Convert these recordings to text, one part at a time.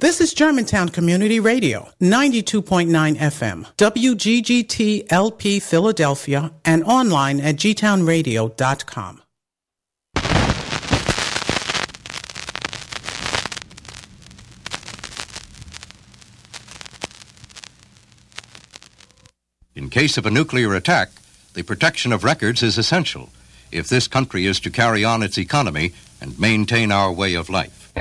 This is Germantown Community Radio, 92.9 FM, WGGT LP Philadelphia, and online at gtownradio.com. In case of a nuclear attack, the protection of records is essential if this country is to carry on its economy and maintain our way of life.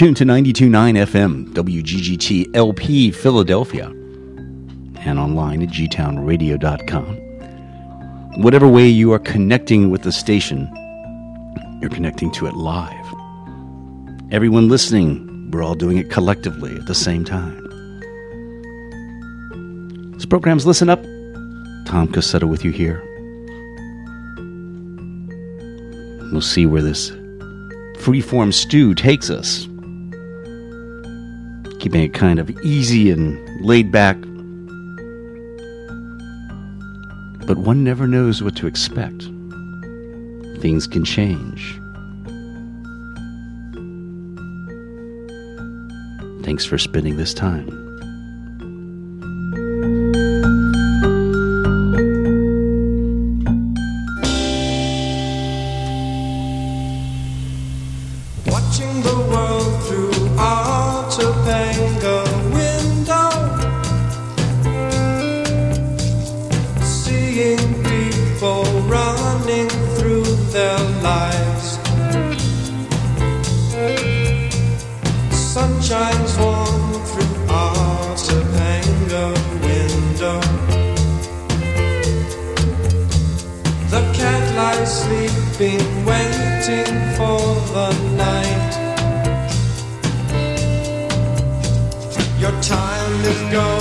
Tuned to 92.9 FM, WGGT LP Philadelphia, and online at gtownradio.com. Whatever way you are connecting with the station, you're connecting to it live. Everyone listening, we're all doing it collectively at the same time. This program's Listen Up. Tom Cassetto with you here. We'll see where this freeform stew takes us. Keeping it kind of easy and laid back. But one never knows what to expect. Things can change. Thanks for spending this time. Time is going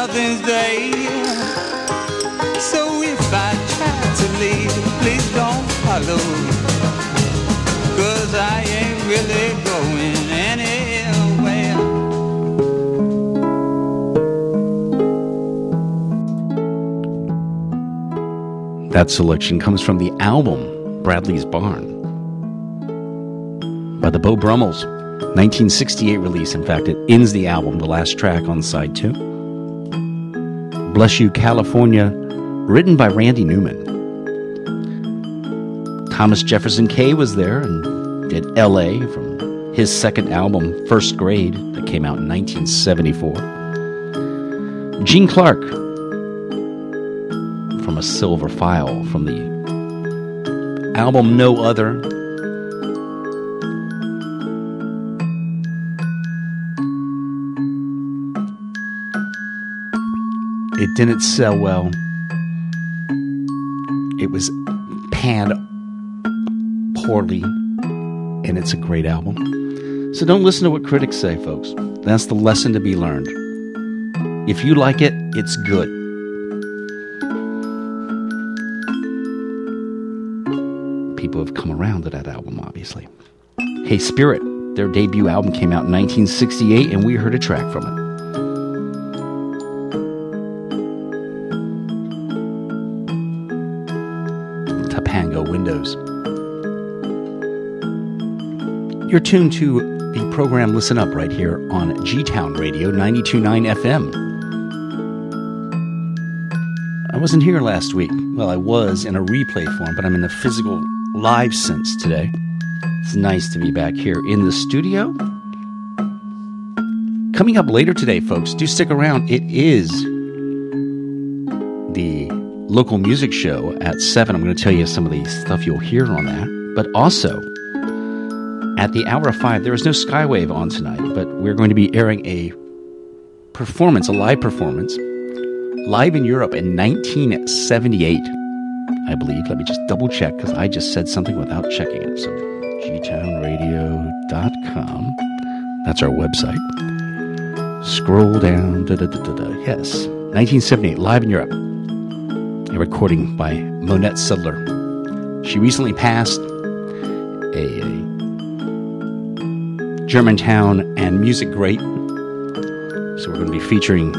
nothing's there. So if I try to leave, please don't follow. Cause I ain't really going anywhere. That selection comes from the album Bradley's Barn by the Beau Brummels, 1968 release. In fact, it ends the album, the last track on side two. Bless You, California, written by Randy Newman. Thomas Jefferson Kaye was there and did LA from his second album, First Grade, that came out in 1974. Gene Clark from a Silver Phial from the album No Other. It didn't sell well. It was panned poorly, and it's a great album. So don't listen to what critics say, folks. That's the lesson to be learned. If you like it, it's good. People have come around to that album, obviously. Hey Spirit, their debut album came out in 1968, and we heard a track from it. You're tuned to the program Listen Up right here on G Town Radio 929 FM. I wasn't here last week. Well, I was in a replay form, but I'm in the physical live sense today. It's nice to be back here in the studio. Coming up later today, folks, do stick around. It is the local music show at 7. I'm going to tell you some of the stuff you'll hear on that. But also, at the hour of 5, there is no Skywave on tonight, but we're going to be airing a performance, a live performance, live in Europe in 1978, I believe. Let me just double check because I just said something without checking it. So, gtownradio.com. That's our website. Scroll down. Da, da, da. Yes. 1978, live in Europe. A recording by Monette Sudler. She recently passed a, a Germantown and music great. So we're going to be featuring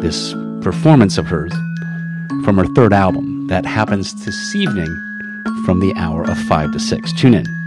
this performance of hers from her third album that happens this evening from the hour of 5 to 6. Tune in.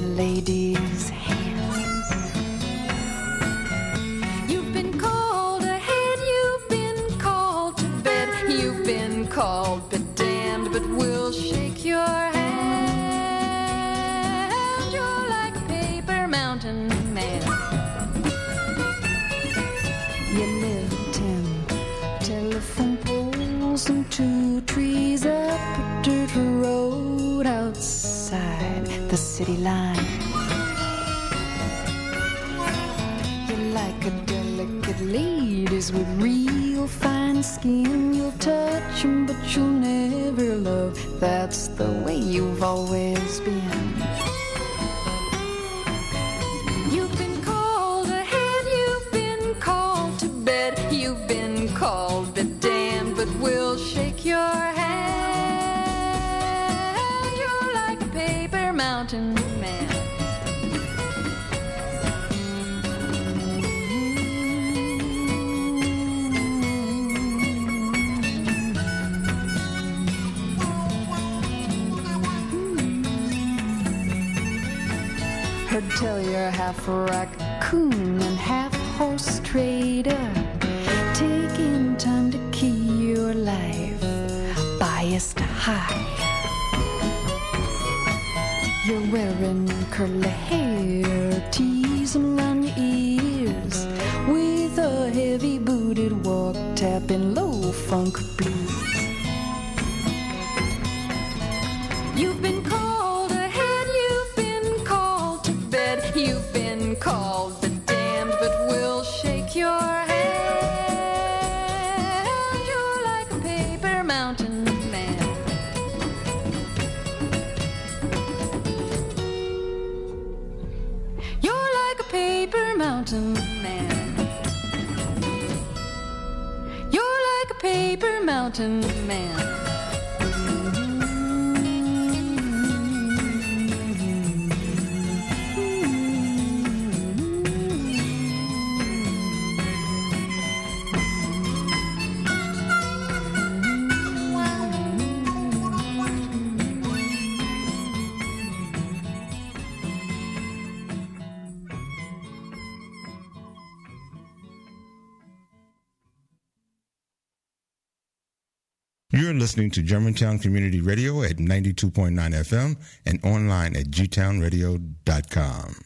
lady. boys with real fine skin. You'll touch them, but you'll never love. That's the way you've always been. raccoon and half horse trader, taking time to key your life biased high. You're wearing curly hair mountain man. listening to Germantown Community Radio at 92.9 FM and online at gtownradio.com.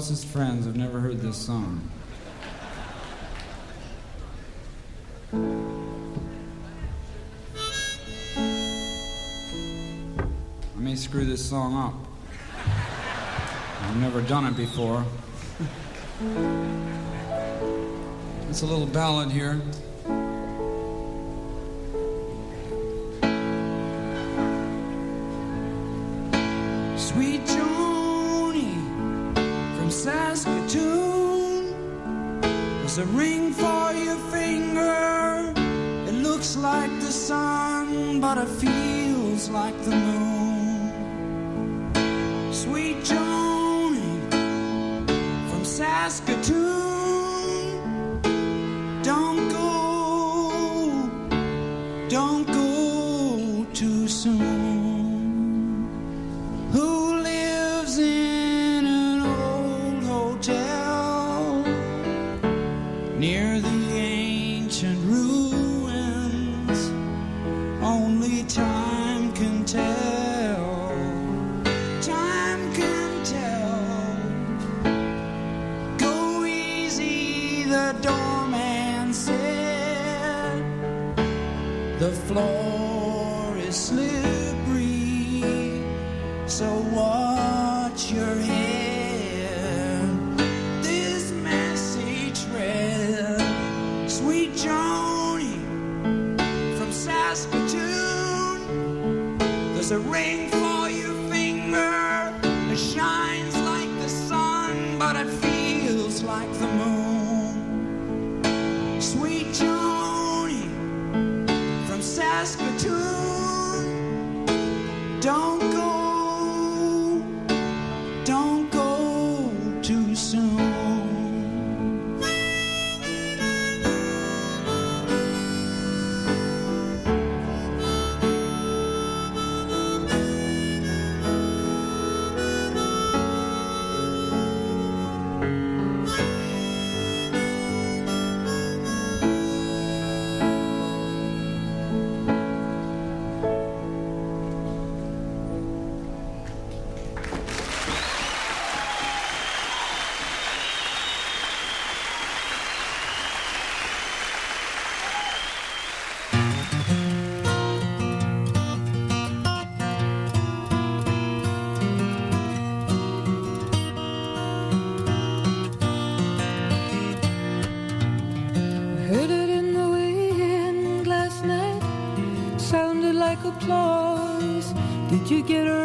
closest friends have never heard this song. I may screw this song up. I've never done it before. it's a little ballad here. near Did you get her?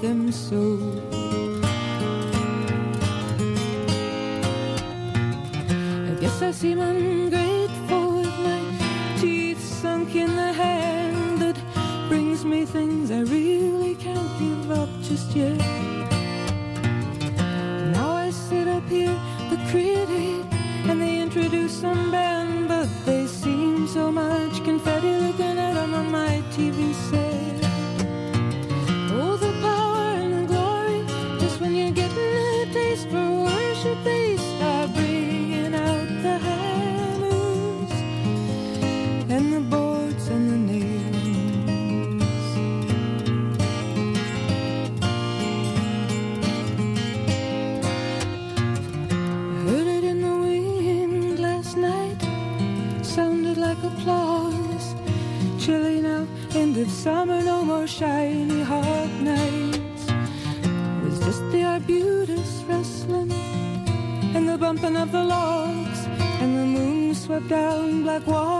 Them so? I guess I seem ungrateful with my teeth sunk in the hand that brings me things I really can't give up just yet. Now I sit up here, the critic, and they introduce some band, but they seem so much confetti looking at 'em on my TV set. Summer, no more shiny hot nights. It was just the arbutus rustling and the bumping of the logs, and the moon swept down black water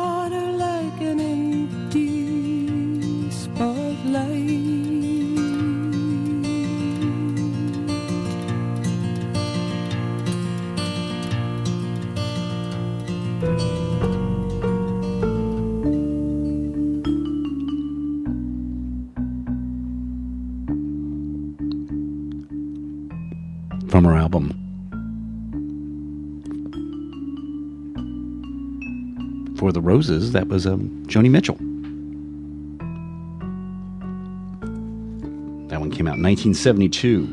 Roses, that was um, Joni Mitchell. That one came out in 1972.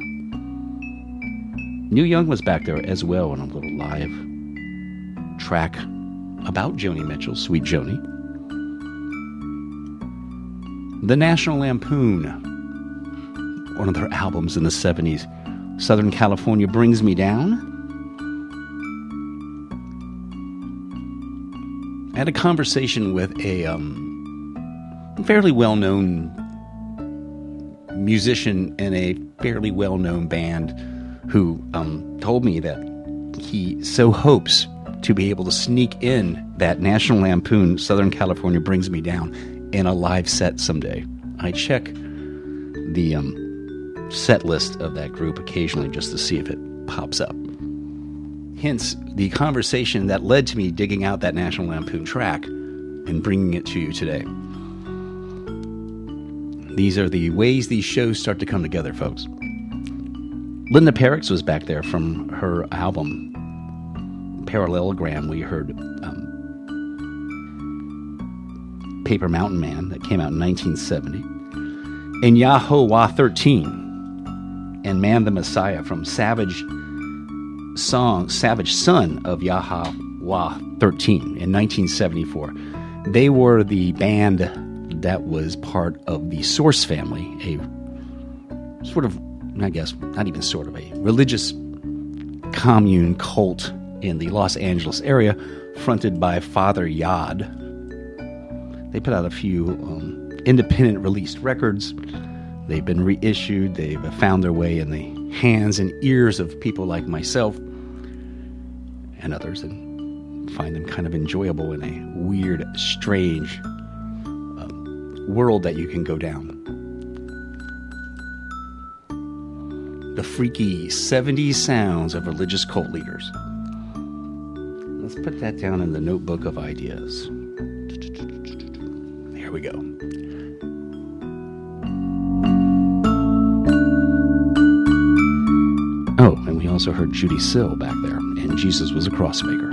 Neil Young was back there as well on a little live track about Joni Mitchell, Sweet Joni. The National Lampoon, one of their albums in the 70s. Southern California Brings Me Down. Had a conversation with a um, fairly well known musician in a fairly well known band who um, told me that he so hopes to be able to sneak in that National Lampoon Southern California Brings Me Down in a live set someday. I check the um, set list of that group occasionally just to see if it pops up. Hence, the conversation that led to me digging out that National Lampoon track and bringing it to you today. These are the ways these shows start to come together, folks. Linda Perhacs was back there from her album Parallelogram. We heard um, Paper Mountain Man that came out in 1970. And Ya Ho Wha 13 and Man the Messiah from Savage song Savage Son of Ya Ho Wha 13 in 1974. They were the band that was part of the Source family, a sort of, I guess, not even sort of a religious commune cult in the Los Angeles area, fronted by Father Yod. They put out a few um, independent released records. They've been reissued. They've found their way in the hands and ears of people like myself and others and find them kind of enjoyable in a weird, strange um, world that you can go down. The freaky 70s sounds of religious cult leaders. Let's put that down in the notebook of ideas. Here we go. Also heard Judee Sill back there, and Jesus was a crossmaker.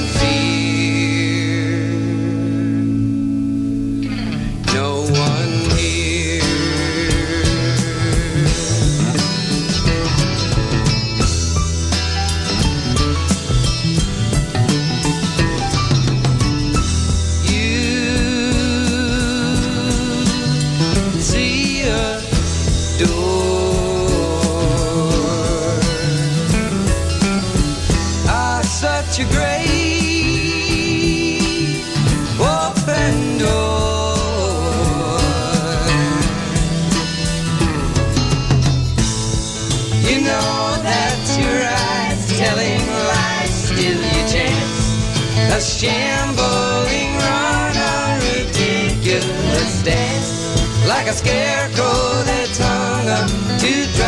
a scarecrow that's hung up to dry.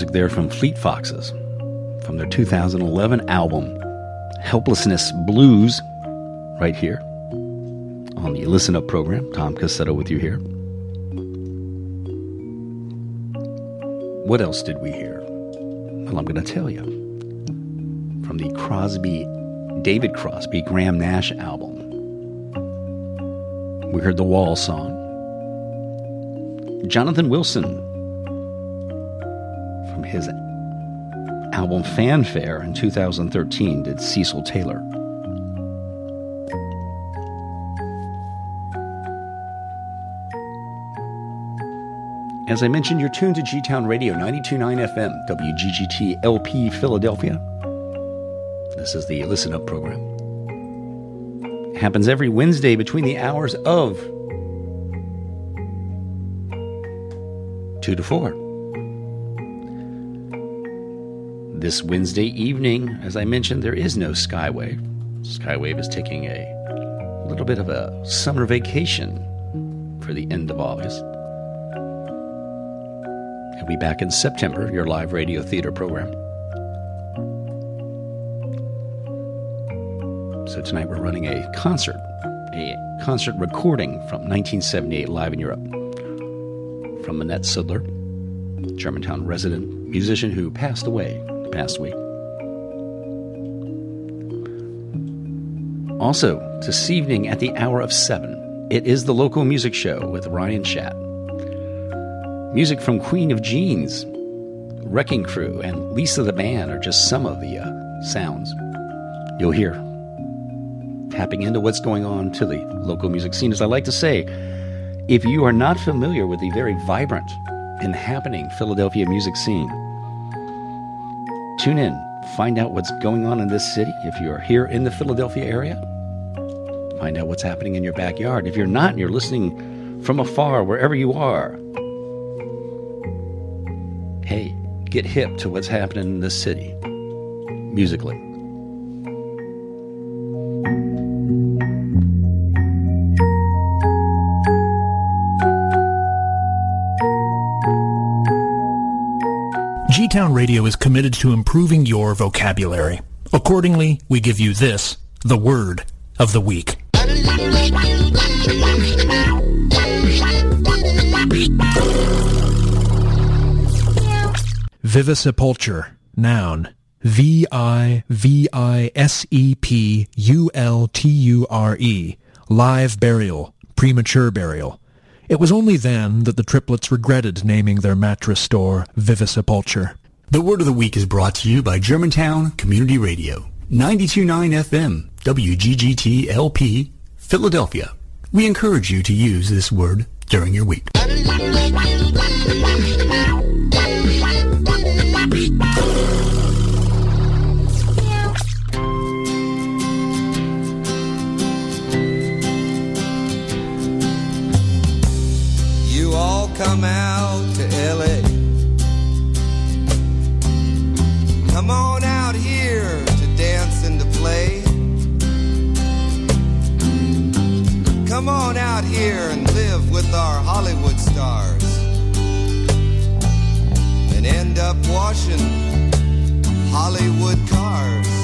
Music there from Fleet Foxes from their 2011 album Helplessness Blues, right here on the Listen Up program. Tom Cassetto with you here. What else did we hear? Well, I'm going to tell you. From the Crosby, David Crosby, Graham Nash album. We heard the Wall song. Jonathan Wilson his album Fanfare in 2013 did Cecil Taylor. As I mentioned, you're tuned to G Town Radio 929 FM, WGGT LP Philadelphia. This is the Listen Up program. happens every Wednesday between the hours of 2 to 4. This Wednesday evening, as I mentioned, there is no Skywave. Skywave is taking a little bit of a summer vacation for the end of August. He'll be back in September, your live radio theater program. So tonight we're running a concert, a concert recording from 1978 live in Europe from Monette Sudler, Germantown resident musician who passed away past week. Also, this evening at the hour of 7, it is the local music show with Ryan Schatt. Music from Queen of Jeans, Wrecking Crew, and Lisa the Band are just some of the uh, sounds you'll hear. Tapping into what's going on to the local music scene. As I like to say, if you are not familiar with the very vibrant and happening Philadelphia music scene, tune in, find out what's going on in this city. If you're here in the Philadelphia area, find out what's happening in your backyard. If you're not and you're listening from afar, wherever you are, hey, get hip to what's happening in this city musically. Town Radio is committed to improving your vocabulary. Accordingly, we give you this, the word of the week. Vivisepulture, noun. V I V I S E P U L T U R E. Live burial, premature burial. It was only then that the triplets regretted naming their mattress store Vivisepulture. The word of the week is brought to you by Germantown Community Radio, 929 FM, WGGT LP, Philadelphia. We encourage you to use this word during your week. You all come out to LA. Come on out here to dance and to play. Come on out here and live with our Hollywood stars. And end up washing Hollywood cars.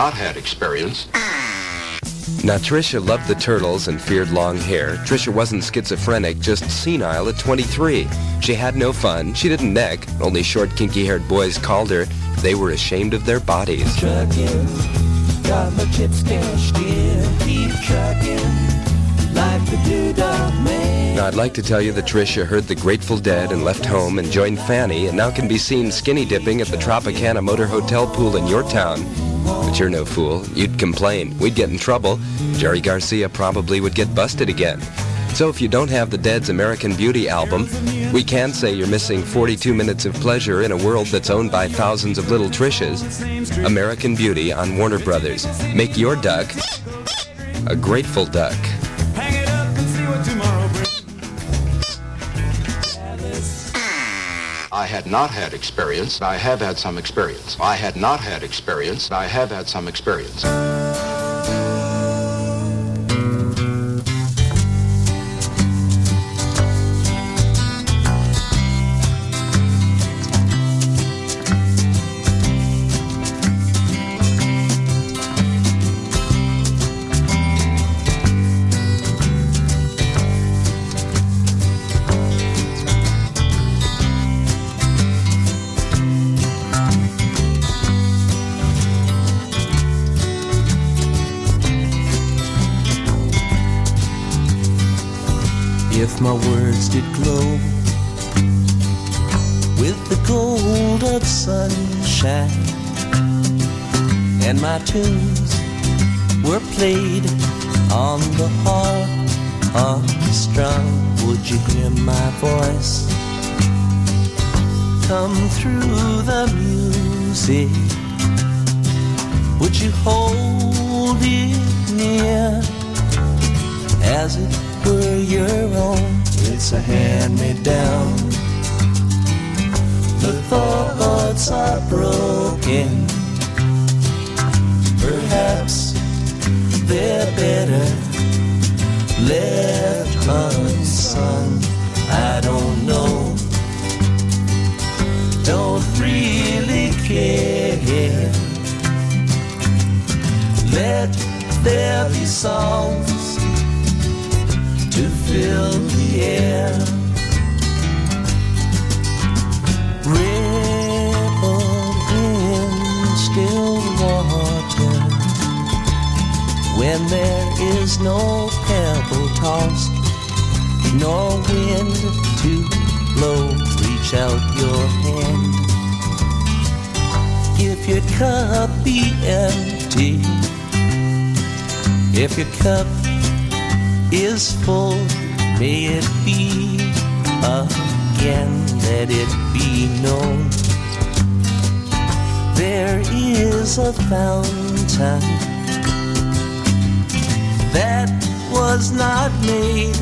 Not had experience. Now, Trisha loved the turtles and feared long hair. Trisha wasn't schizophrenic, just senile at 23. She had no fun. She didn't neck. Only short, kinky-haired boys called her. They were ashamed of their bodies. trucking. Got my chips cashed in. Keep trucking. Like the doodah man. Now, I'd like to tell you that Trisha heard the Grateful Dead and left home and joined Fanny and now can be seen skinny dipping at the Tropicana Motor Hotel pool in your town. But you're no fool. You'd complain. We'd get in trouble. Jerry Garcia probably would get busted again. So if you don't have the Dead's American Beauty album, we can say you're missing 42 minutes of pleasure in a world that's owned by thousands of little Trishas. American Beauty on Warner Brothers. Make your duck a grateful duck. Had not had experience. I have had some experience. I had not had experience. I have had some experience. If my words did glow with the gold of sunshine, and my tunes were played on the harp unstrung, would you hear my voice come through the music? Would you hold it near as it were your own? It's a hand-me-down. The thoughts are broken. Perhaps they're better left unsung. I don't know. Don't really care. Let there be songs to fill the air. Ripple in still water when there is no pebble tossed, nor wind to blow. Reach out your hand. If your cup be empty, if your cup is full, may it be again, let it be known. There is a fountain that was not made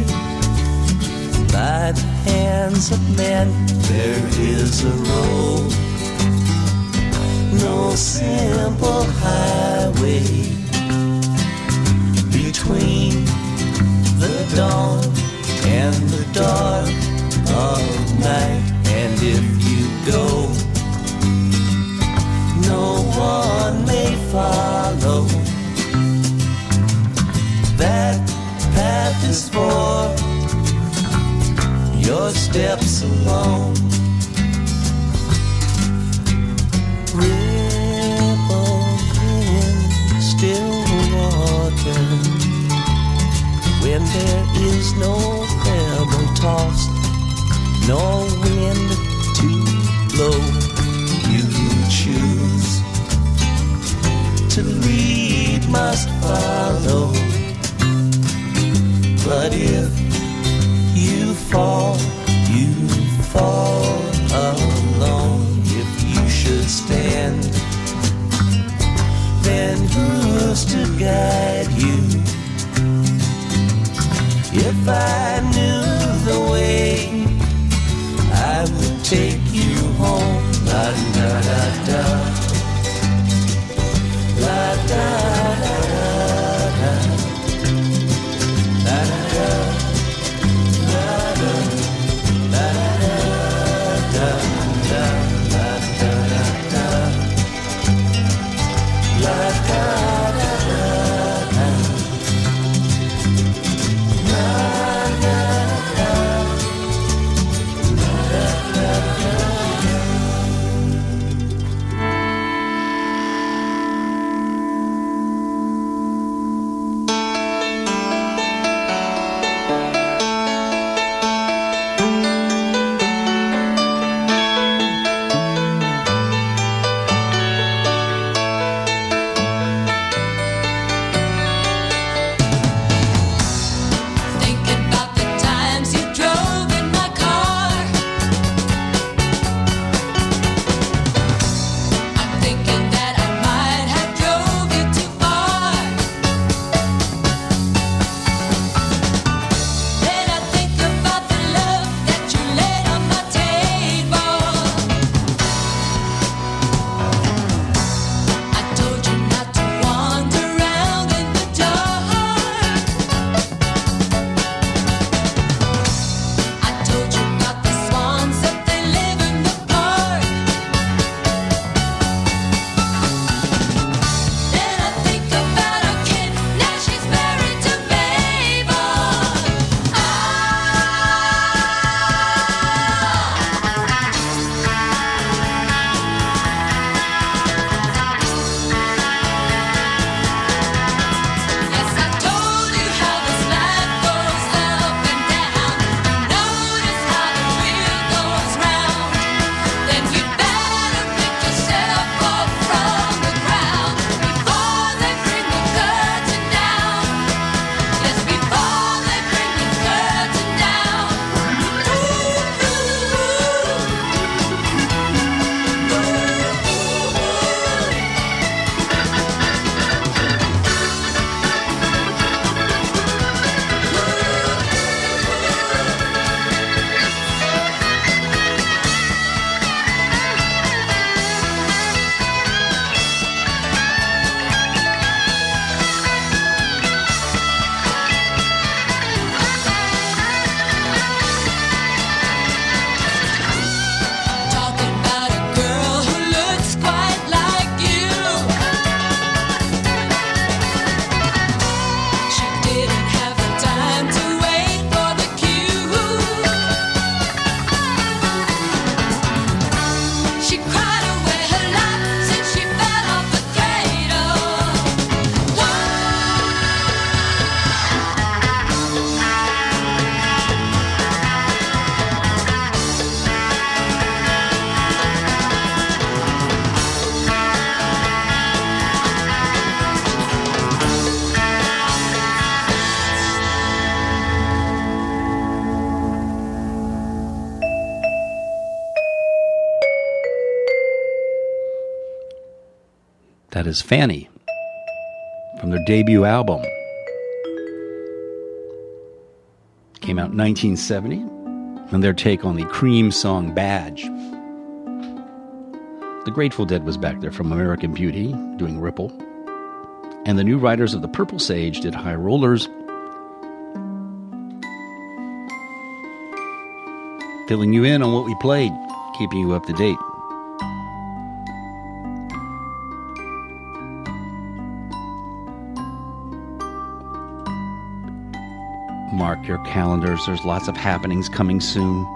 by the hands of men. There is a road, no simple highway between the dawn and the dark of night. And if you go, no one may follow. That path is for your steps alone. When there is no pebble tossed, no wind to blow. You choose to lead, must follow. But if you fall, you fall alone. If you should stand, then who's to guide you? If I knew the way, I would take is Fanny from their debut album. Came out in 1970, and their take on the Cream song Badge. The Grateful Dead was back there from American Beauty doing Ripple. And the New Riders of the Purple Sage did High Rollers. Filling you in on what we played, keeping you up to date. Calendars. There's lots of happenings coming soon.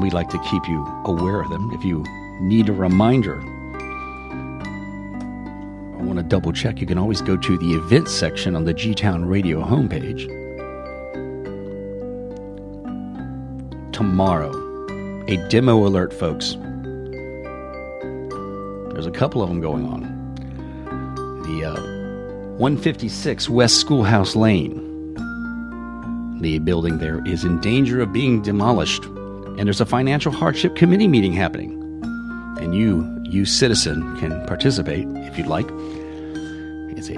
We'd like to keep you aware of them. If you need a reminder, I want to double check. You can always go to the events section on the G Town Radio homepage. Tomorrow, a demo alert, folks. There's a couple of them going on. The uh, 156 West Schoolhouse Lane. The building there is in danger of being demolished, and there's a financial hardship committee meeting happening. And you, you citizen, can participate if you'd like. It's a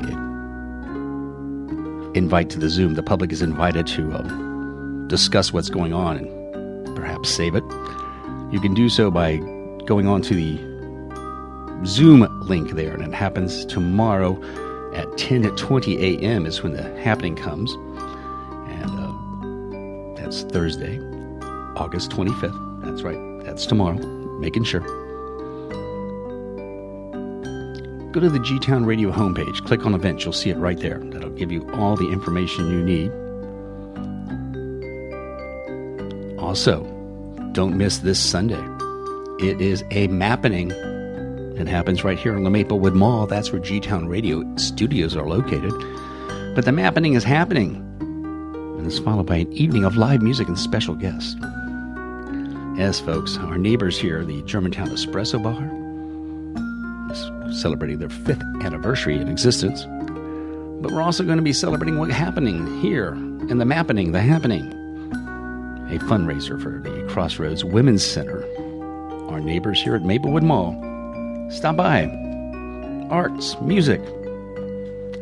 invite to the Zoom. The public is invited to um, discuss what's going on and perhaps save it. You can do so by going on to the Zoom link there, and it happens tomorrow at 10 at 20 a.m. is when the happening comes, that's Thursday, August 25th. That's right, that's tomorrow. Making sure. Go to the G Town Radio homepage, click on events, you'll see it right there. That'll give you all the information you need. Also, don't miss this Sunday. It is a mapping. It happens right here in the Maplewood Mall. That's where G Town Radio studios are located. But the mapping is happening. And followed by an evening of live music and special guests. Yes, folks, our neighbors here, the Germantown Espresso Bar, is celebrating their fifth anniversary in existence. But we're also going to be celebrating what's happening here in the mappening, the happening. A fundraiser for the Crossroads Women's Center. Our neighbors here at Maplewood Mall. Stop by. Arts, music,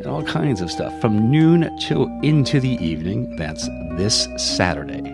and all kinds of stuff from noon till into the evening. That's this Saturday.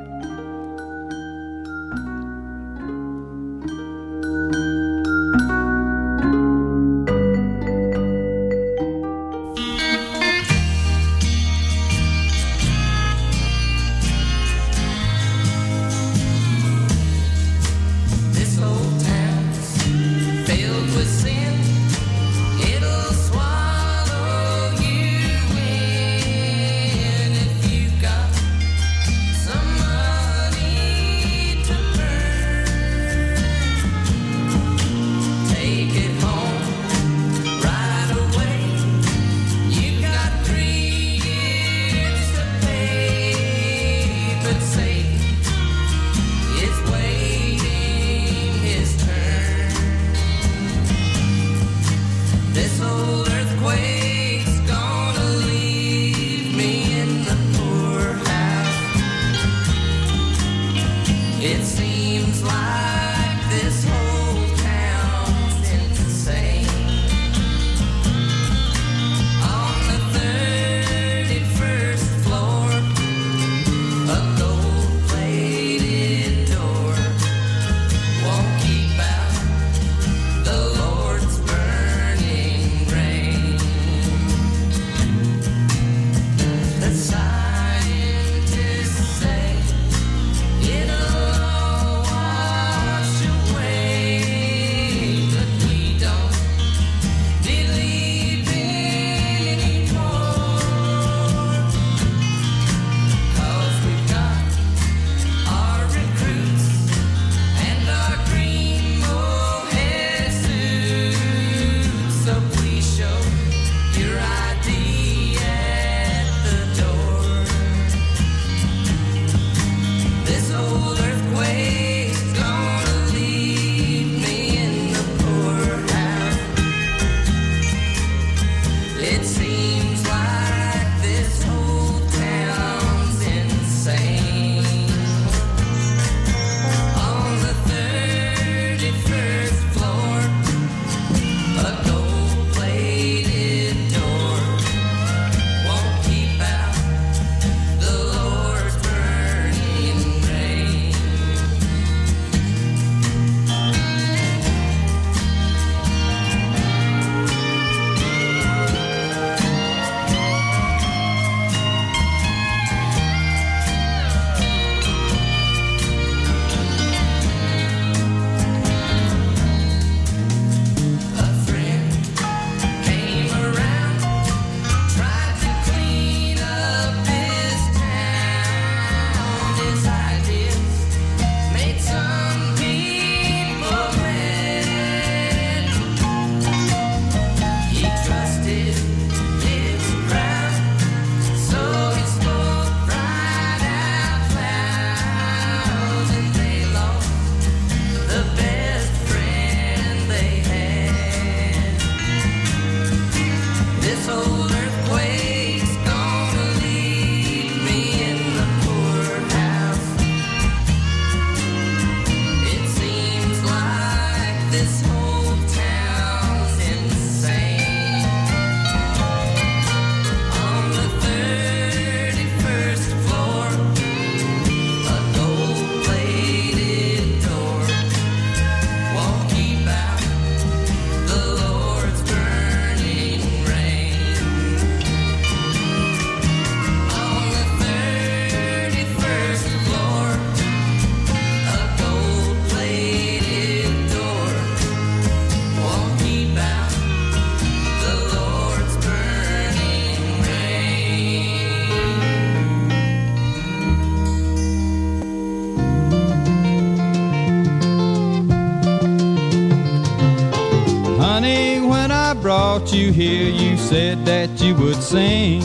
Sing.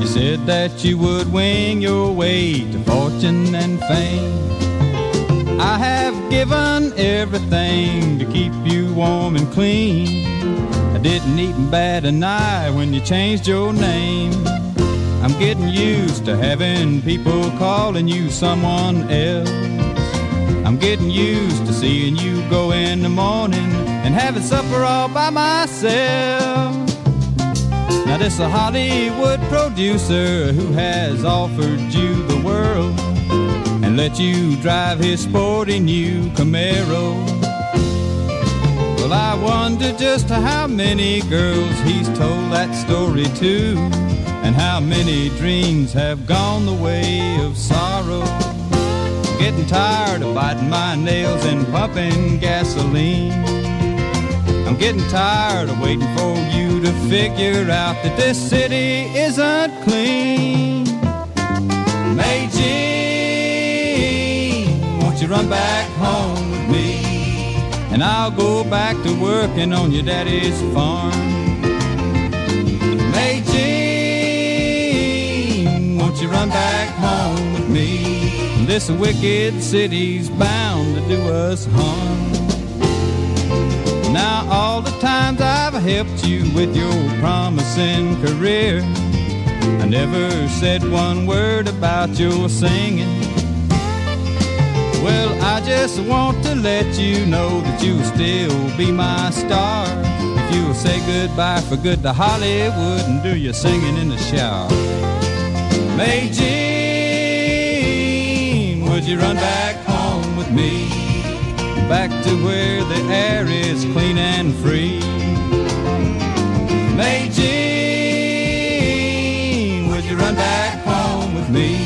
You said that you would wing your way to fortune and fame. I have given everything to keep you warm and clean. I didn't even bat an eye when you changed your name. I'm getting used to having people calling you someone else. I'm getting used to seeing you go in the morning and having supper all by myself. Now this a Hollywood producer who has offered you the world and let you drive his sporty new Camaro. Well, I wonder just how many girls he's told that story to and how many dreams have gone the way of sorrow. Getting tired of biting my nails and pumping gasoline. I'm getting tired of waiting for you to figure out that this city isn't clean. Jean, won't you run back home with me? And I'll go back to working on your daddy's farm. Jean, won't you run back home with me? This wicked city's bound to do us harm. All the times I've helped you with your promising career, I never said one word about your singing. Well, I just want to let you know that you'll still be my star. If you'll say goodbye for good to Hollywood and do your singing in the shower. May Jean, would you run back home with me? Back to where the air is clean and free. May Jean, would you run back home with me?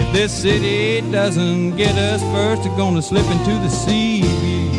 If this city doesn't get us first, we're gonna slip into the sea.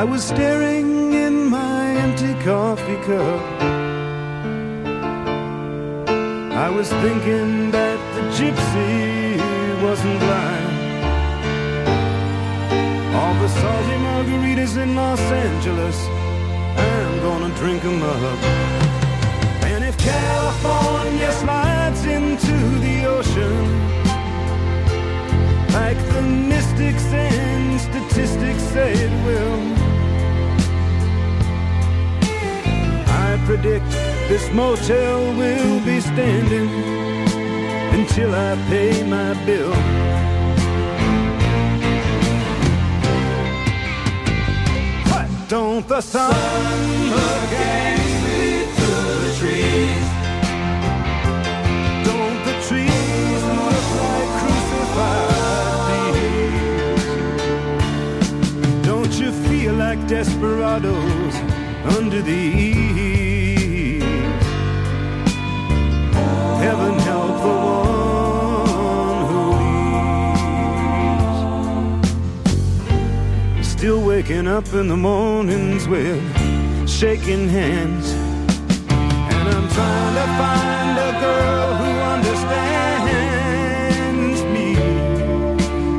I was staring in my empty coffee cup. I was thinking that the gypsy wasn't blind. All the salty margaritas in Los Angeles, I'm gonna drink 'em up. And if California slides into the ocean, like the mystics and statistics say it will, I predict this motel will be standing until I pay my bill. What? Don't the sun look at me through the trees? Don't the trees look like crucified desperados under the eaves? Heaven help the one who leaves. Still waking up in the mornings with shaking hands. And I'm trying to find a girl who understands me.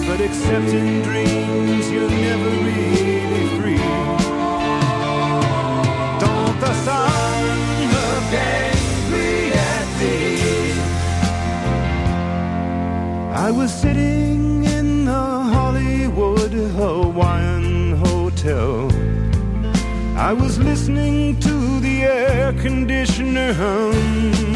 But except in dreams, you're never really I was sitting in the Hollywood Hawaiian Hotel. I was listening to the air conditioner hum.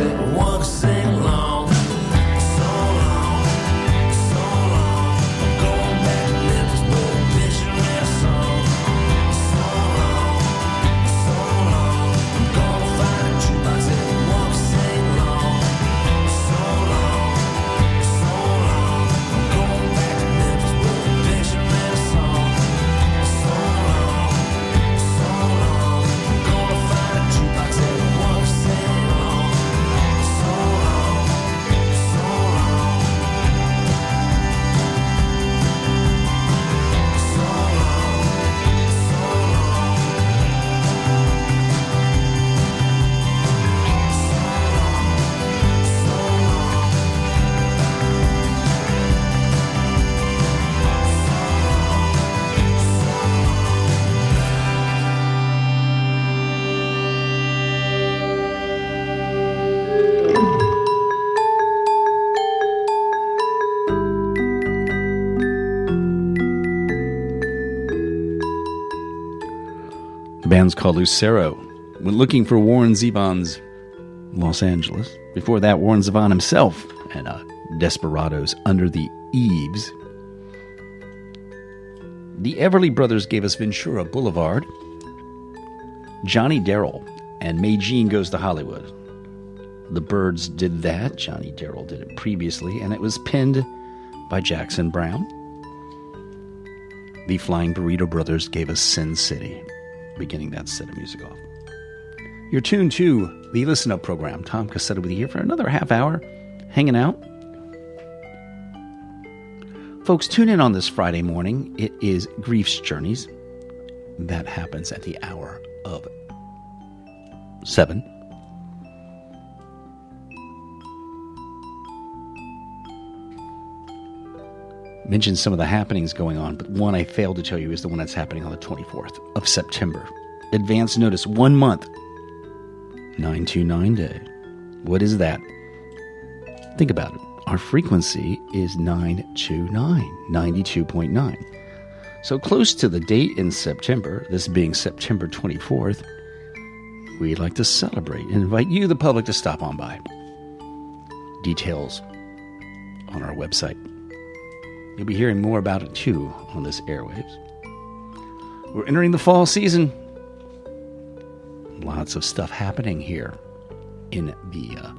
A Band's called Lucero. When looking for Warren Zevon's Los Angeles, before that, Warren Zevon himself and uh, Desperados Under the Eaves. The Everly Brothers gave us Ventura Boulevard. Johnny Darrell and Mae Jean Goes to Hollywood. The Byrds did that. Johnny Darrell did it previously, and it was pinned by Jackson Browne. The Flying Burrito Brothers gave us Sin City, beginning that set of music off. You're tuned to the Listen Up program. Tom Cassetta with you here for another half hour, hanging out. Folks, tune in on this Friday morning. It is Grief's Journeys. That happens at the hour of 7. Mentioned some of the happenings going on, but one I failed to tell you is the one that's happening on the 24th of September. Advance notice, one month. 929 day. What is that? Think about it. Our frequency is 929, 92.9. So close to the date in September, this being September 24th, we'd like to celebrate and invite you, the public, to stop on by. Details on our website. You'll be hearing more about it too on this airwaves. We're entering the fall season. Lots of stuff happening here in the uh,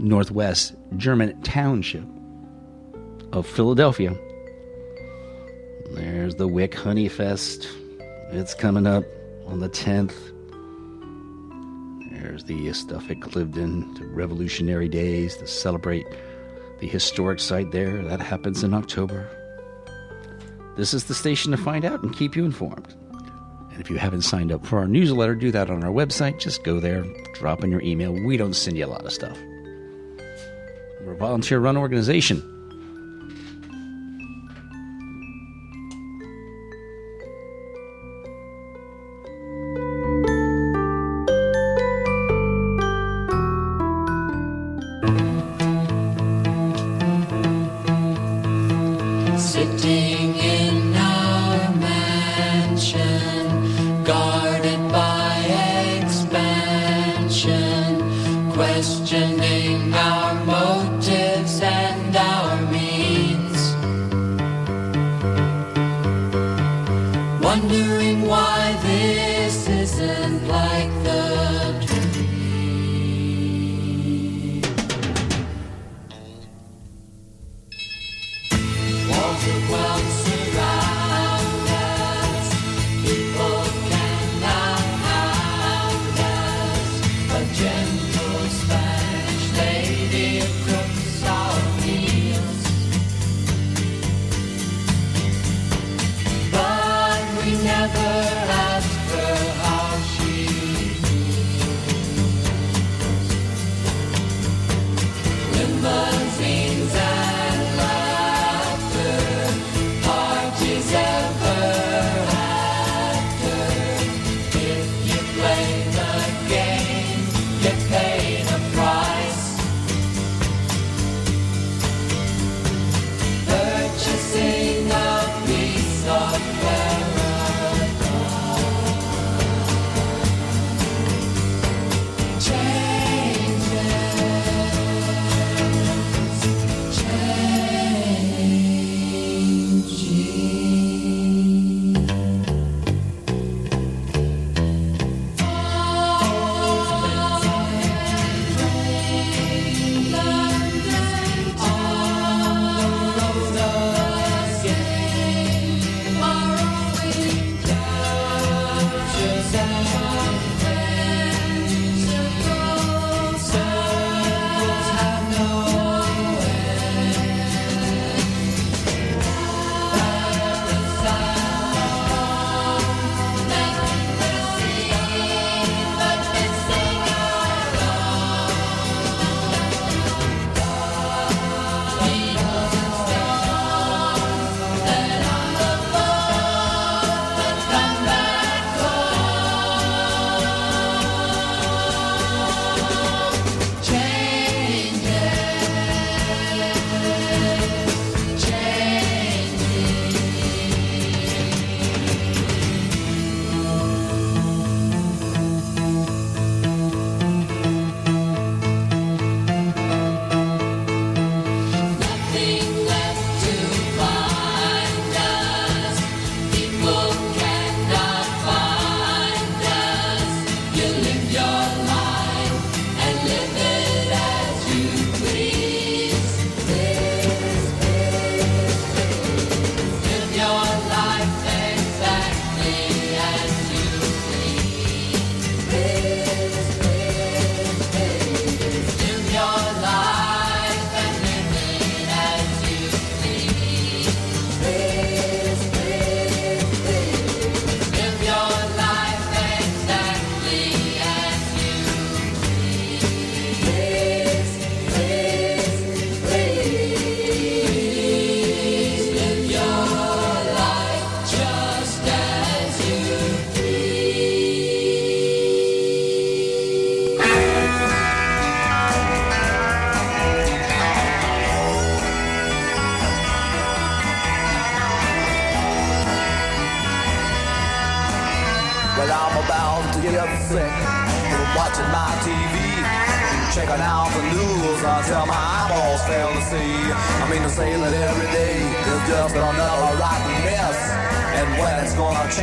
northwest German township of Philadelphia. There's the Wyck Honey Fest. It's coming up on the 10th. There's the stuff at Cliveden, the Revolutionary Days to celebrate the historic site there. That happens in October. This is the station to find out and keep you informed. And if you haven't signed up for our newsletter, do that on our website. Just go there, drop in your email. We don't send you a lot of stuff. We're a volunteer run organization.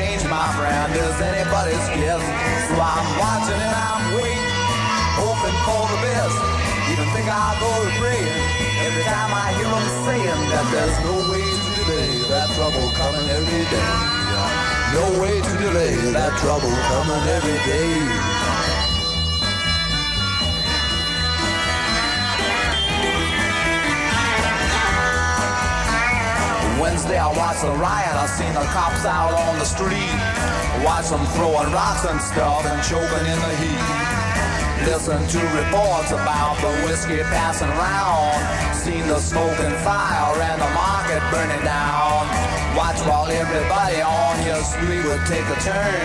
Change, my friend, is anybody's guess. So I'm watching and I'm waiting, hoping for the best. Even think I'll go to pray every time I hear them saying that there's no way to delay. that trouble coming every day. No way to delay that trouble coming every day. I watched the riot, I seen the cops out on the street. Watch them throwing rocks and stuff and choking in the heat. Listen to reports about the whiskey passing round. Seen the smoke and fire and the market burning down. Watch while everybody on your street would take a turn.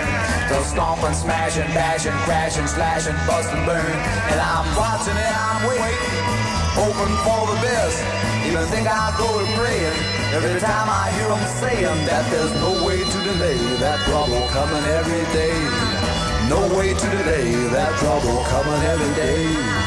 To stomp and smash and bash and crash and slash and bust and burn. And I'm watching it, I'm waiting, hoping for the best. Even think I'll go to praying every time I hear them saying that there's no way to delay that trouble coming every day. No way to delay that trouble coming every day.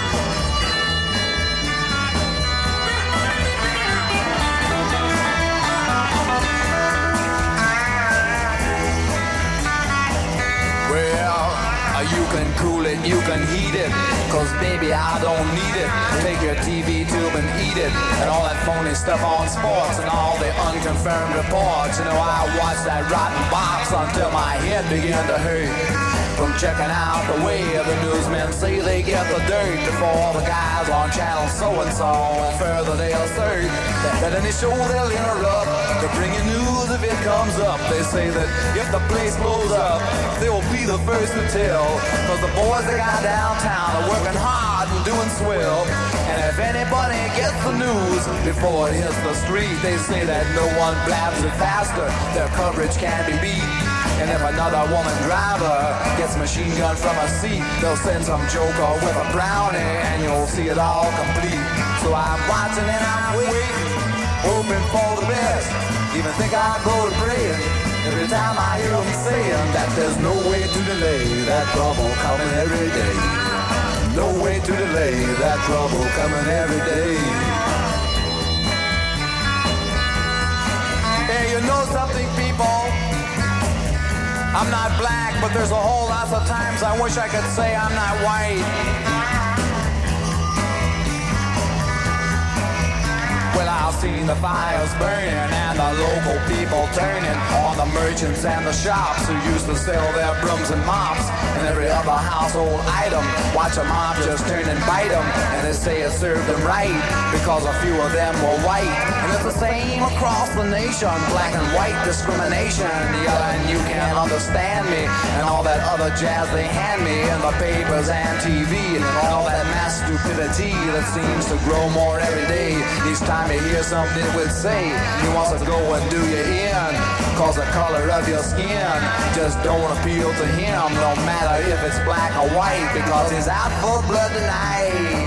You can cool it, you can heat it. Cause baby, I don't need it. Take your TV tube and eat it. And all that phony stuff on sports and all the unconfirmed reports. You know, I watch that rotten box until my head began to hurt. From checking out the way the newsmen say they get the dirt before the guys on channel so and further they'll assert that any show they'll interrupt to bring you news comes up. They say that if the place blows up, they will be the first to tell. Cause the boys they got downtown are working hard and doing swell. And if anybody gets the news before it hits the street, they say that no one blabs it faster. Their coverage can be beat. And if another woman driver gets machine gun from a seat, they'll send some joker with a brownie and you'll see it all complete. So I'm watching and I'm waiting, hoping for the best. Even think I'll go to every time I hear them saying that there's no way to delay that trouble coming every day. No way to delay that trouble coming every day. Hey, you know something, people? I'm not black, but there's a whole lot of times I wish I could say I'm not white. I've seen the fires burning and the local people turning on the merchants and the shops who used to sell their brooms and mops and every other household item. Watch a mob just turn and bite them, and they say it served them right because a few of them were white. And it's the same across the nation, black and white discrimination. Yeah, and you can't understand me and all that other jazz they hand me in the papers and TV and all that mass stupidity that seems to grow more every day. Each time you hear something would say, he wants to go and do you in. Cause the color of your skin just don't appeal to him, no matter if it's black or white, because he's out for blood tonight.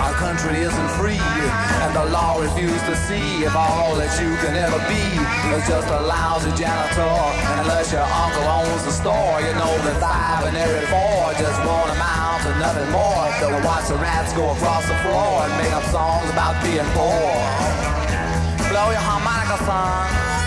Our country isn't free, and the law refuses to see if all that you can ever be is just a lousy janitor. And unless your uncle owns the store, you know that five and every four just won't amount to nothing more. They'll watch the rats go across the floor and make up songs about being poor. Blow your harmonica, son.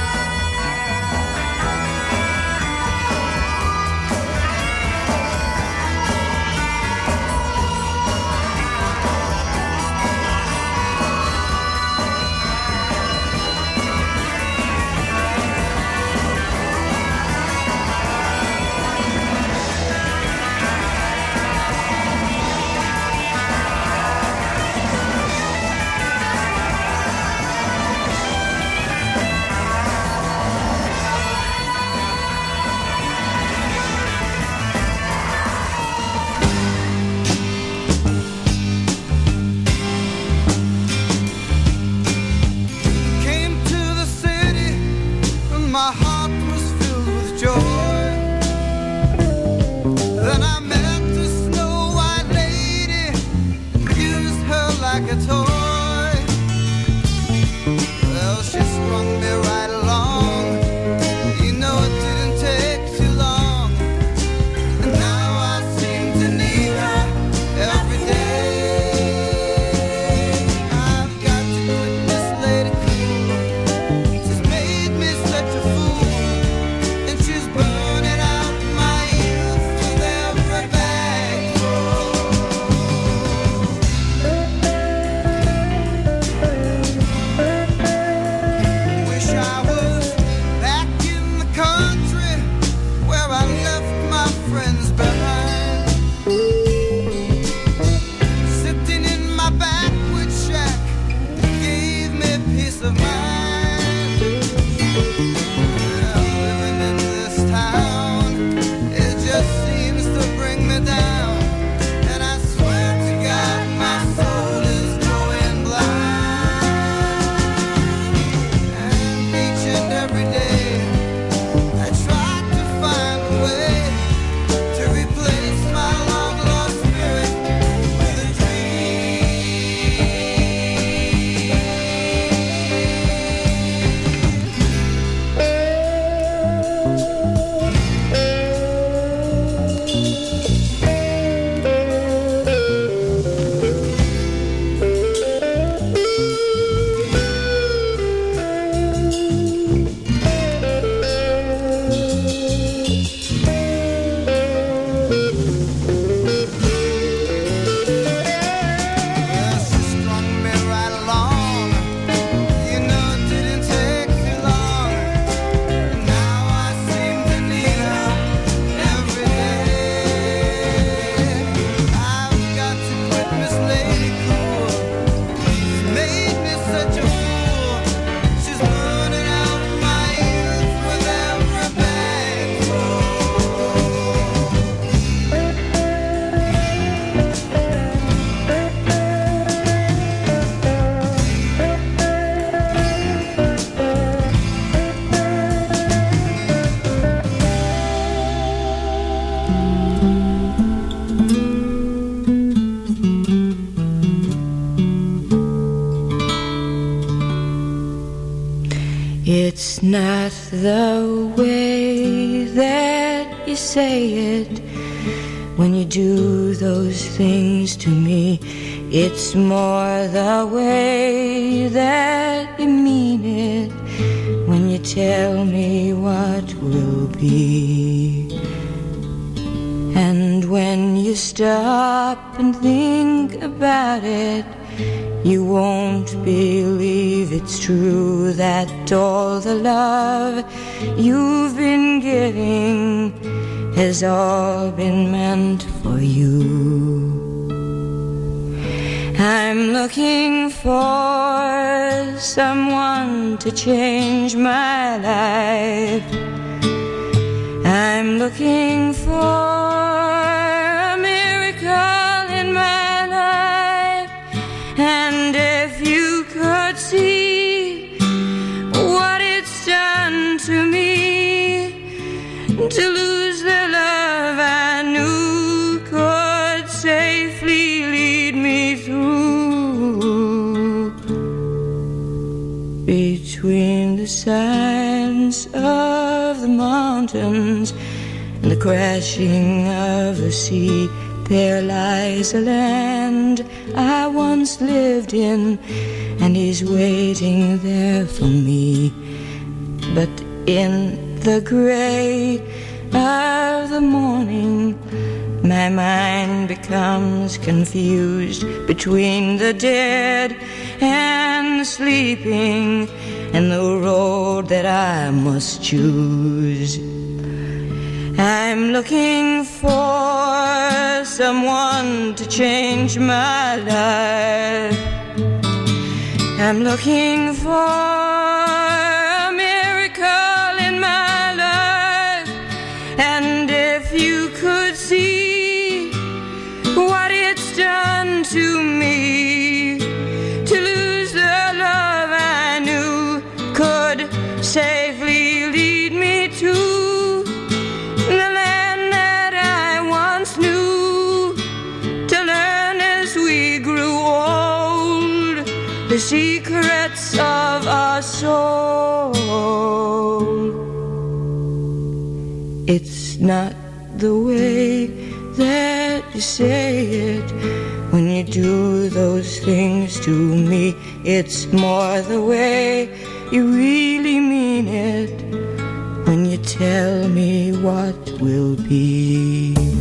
The way that you say it when you do those things to me. It's more the way that you mean it when you tell me what will be. And when you stop and think about it, you won't it's true that all the love you've been giving has all been meant for you. I'm looking for someone to change my life. I'm looking for a to lose the love I knew could safely lead me through between the silence of the mountains and the crashing of the sea. There lies a land I once lived in, and is waiting there for me. But in the gray of the morning, my mind becomes confused between the dead and the sleeping, and the road that I must choose. I'm looking for someone to change my life. I'm looking for soul. It's not the way that you say it when you do those things to me. It's more the way you really mean it when you tell me what will be.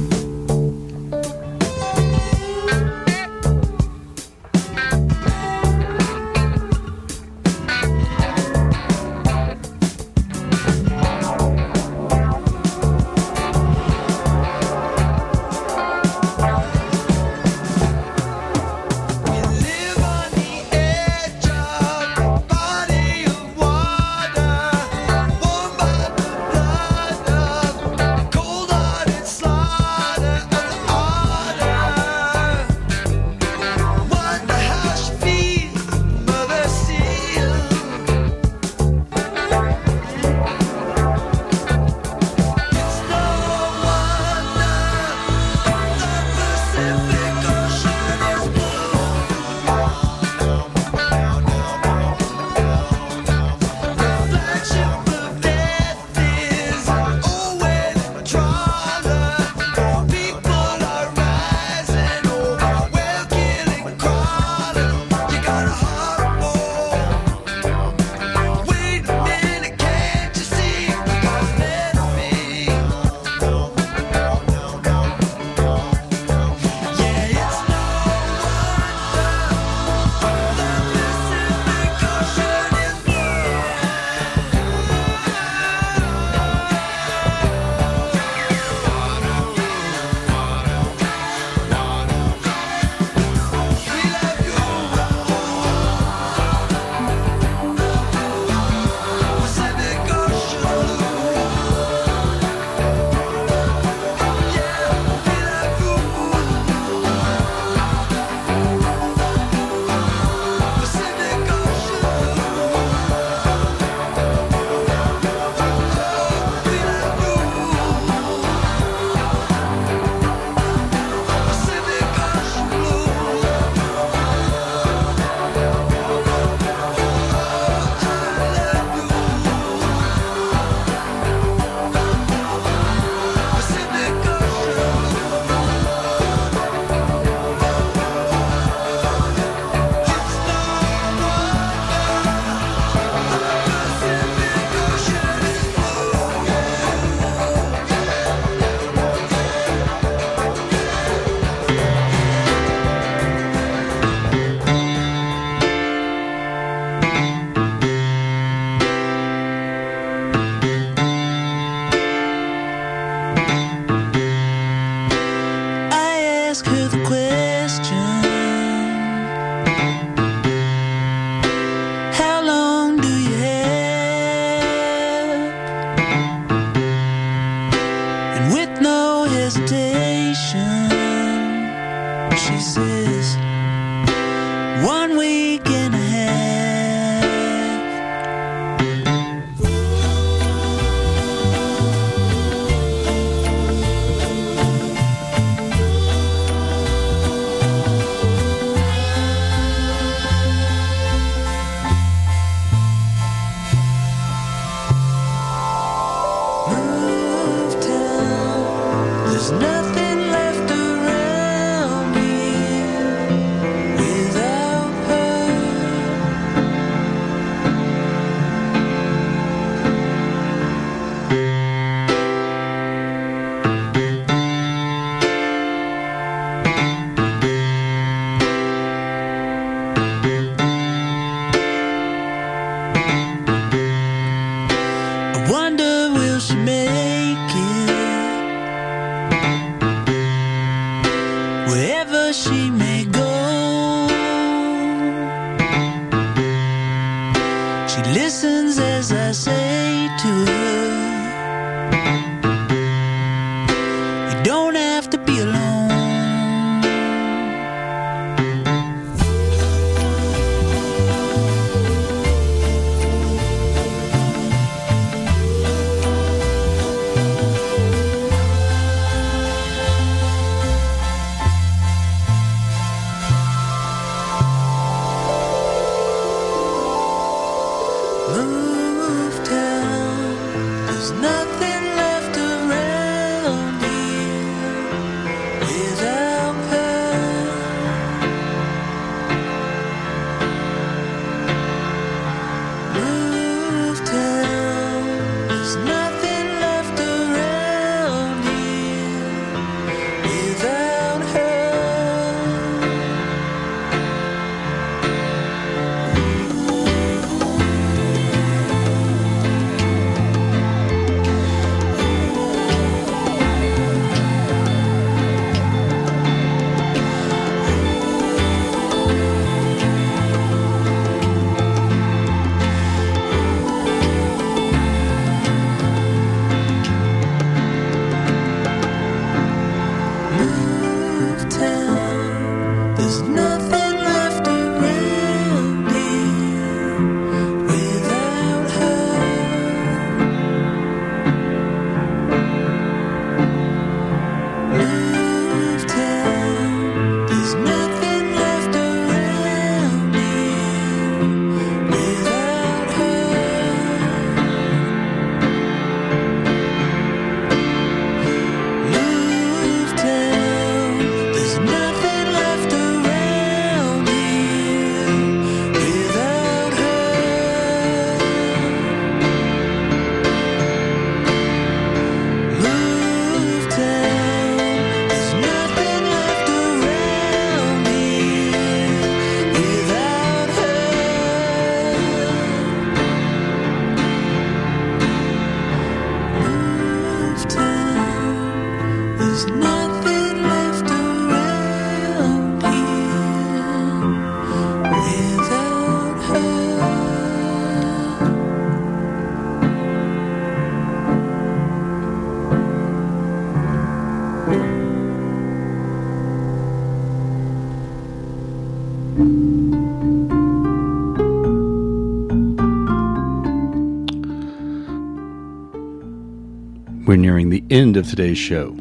The end of today's show.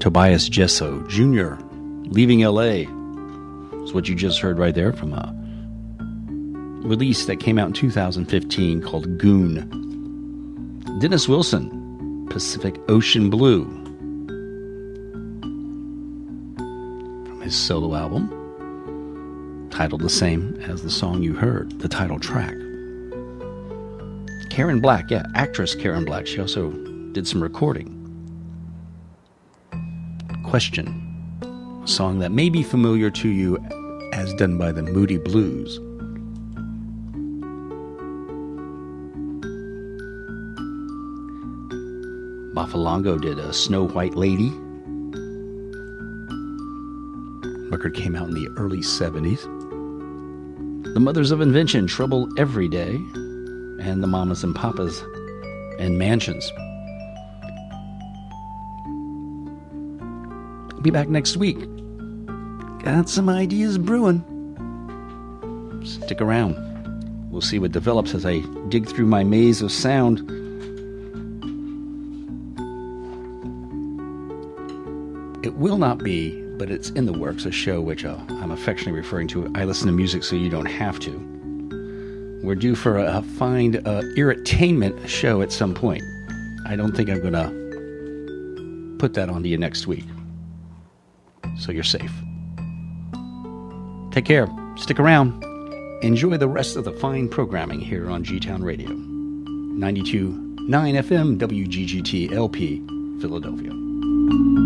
Tobias Jesso Jr., Leaving LA, is what you just heard right there from a release that came out in 2015 called Goon. Dennis Wilson, Pacific Ocean Blue, from his solo album, titled the same as the song you heard, the title track. Karen Black, yeah, actress Karen Black. She also did some recording. Question, a song that may be familiar to you as done by the Moody Blues. Bafalongo did a Snow White Lady. Record came out in the early 70s. The Mothers of Invention, Trouble Every Day, and the Mamas and Papas and Mansions. Be back next week. Got some ideas brewing. Stick around. We'll see what develops as I dig through my maze of sound. It will not be, but it's in the works, a show which uh, I'm affectionately referring to. I listen to music so you don't have to. We're due for a, find uh, irritainment show at some point. I don't think I'm going to put that onto you next week. So you're safe. Take care. Stick around. Enjoy the rest of the fine programming here on G Town Radio. 92 9 FM WGGT LP, Philadelphia.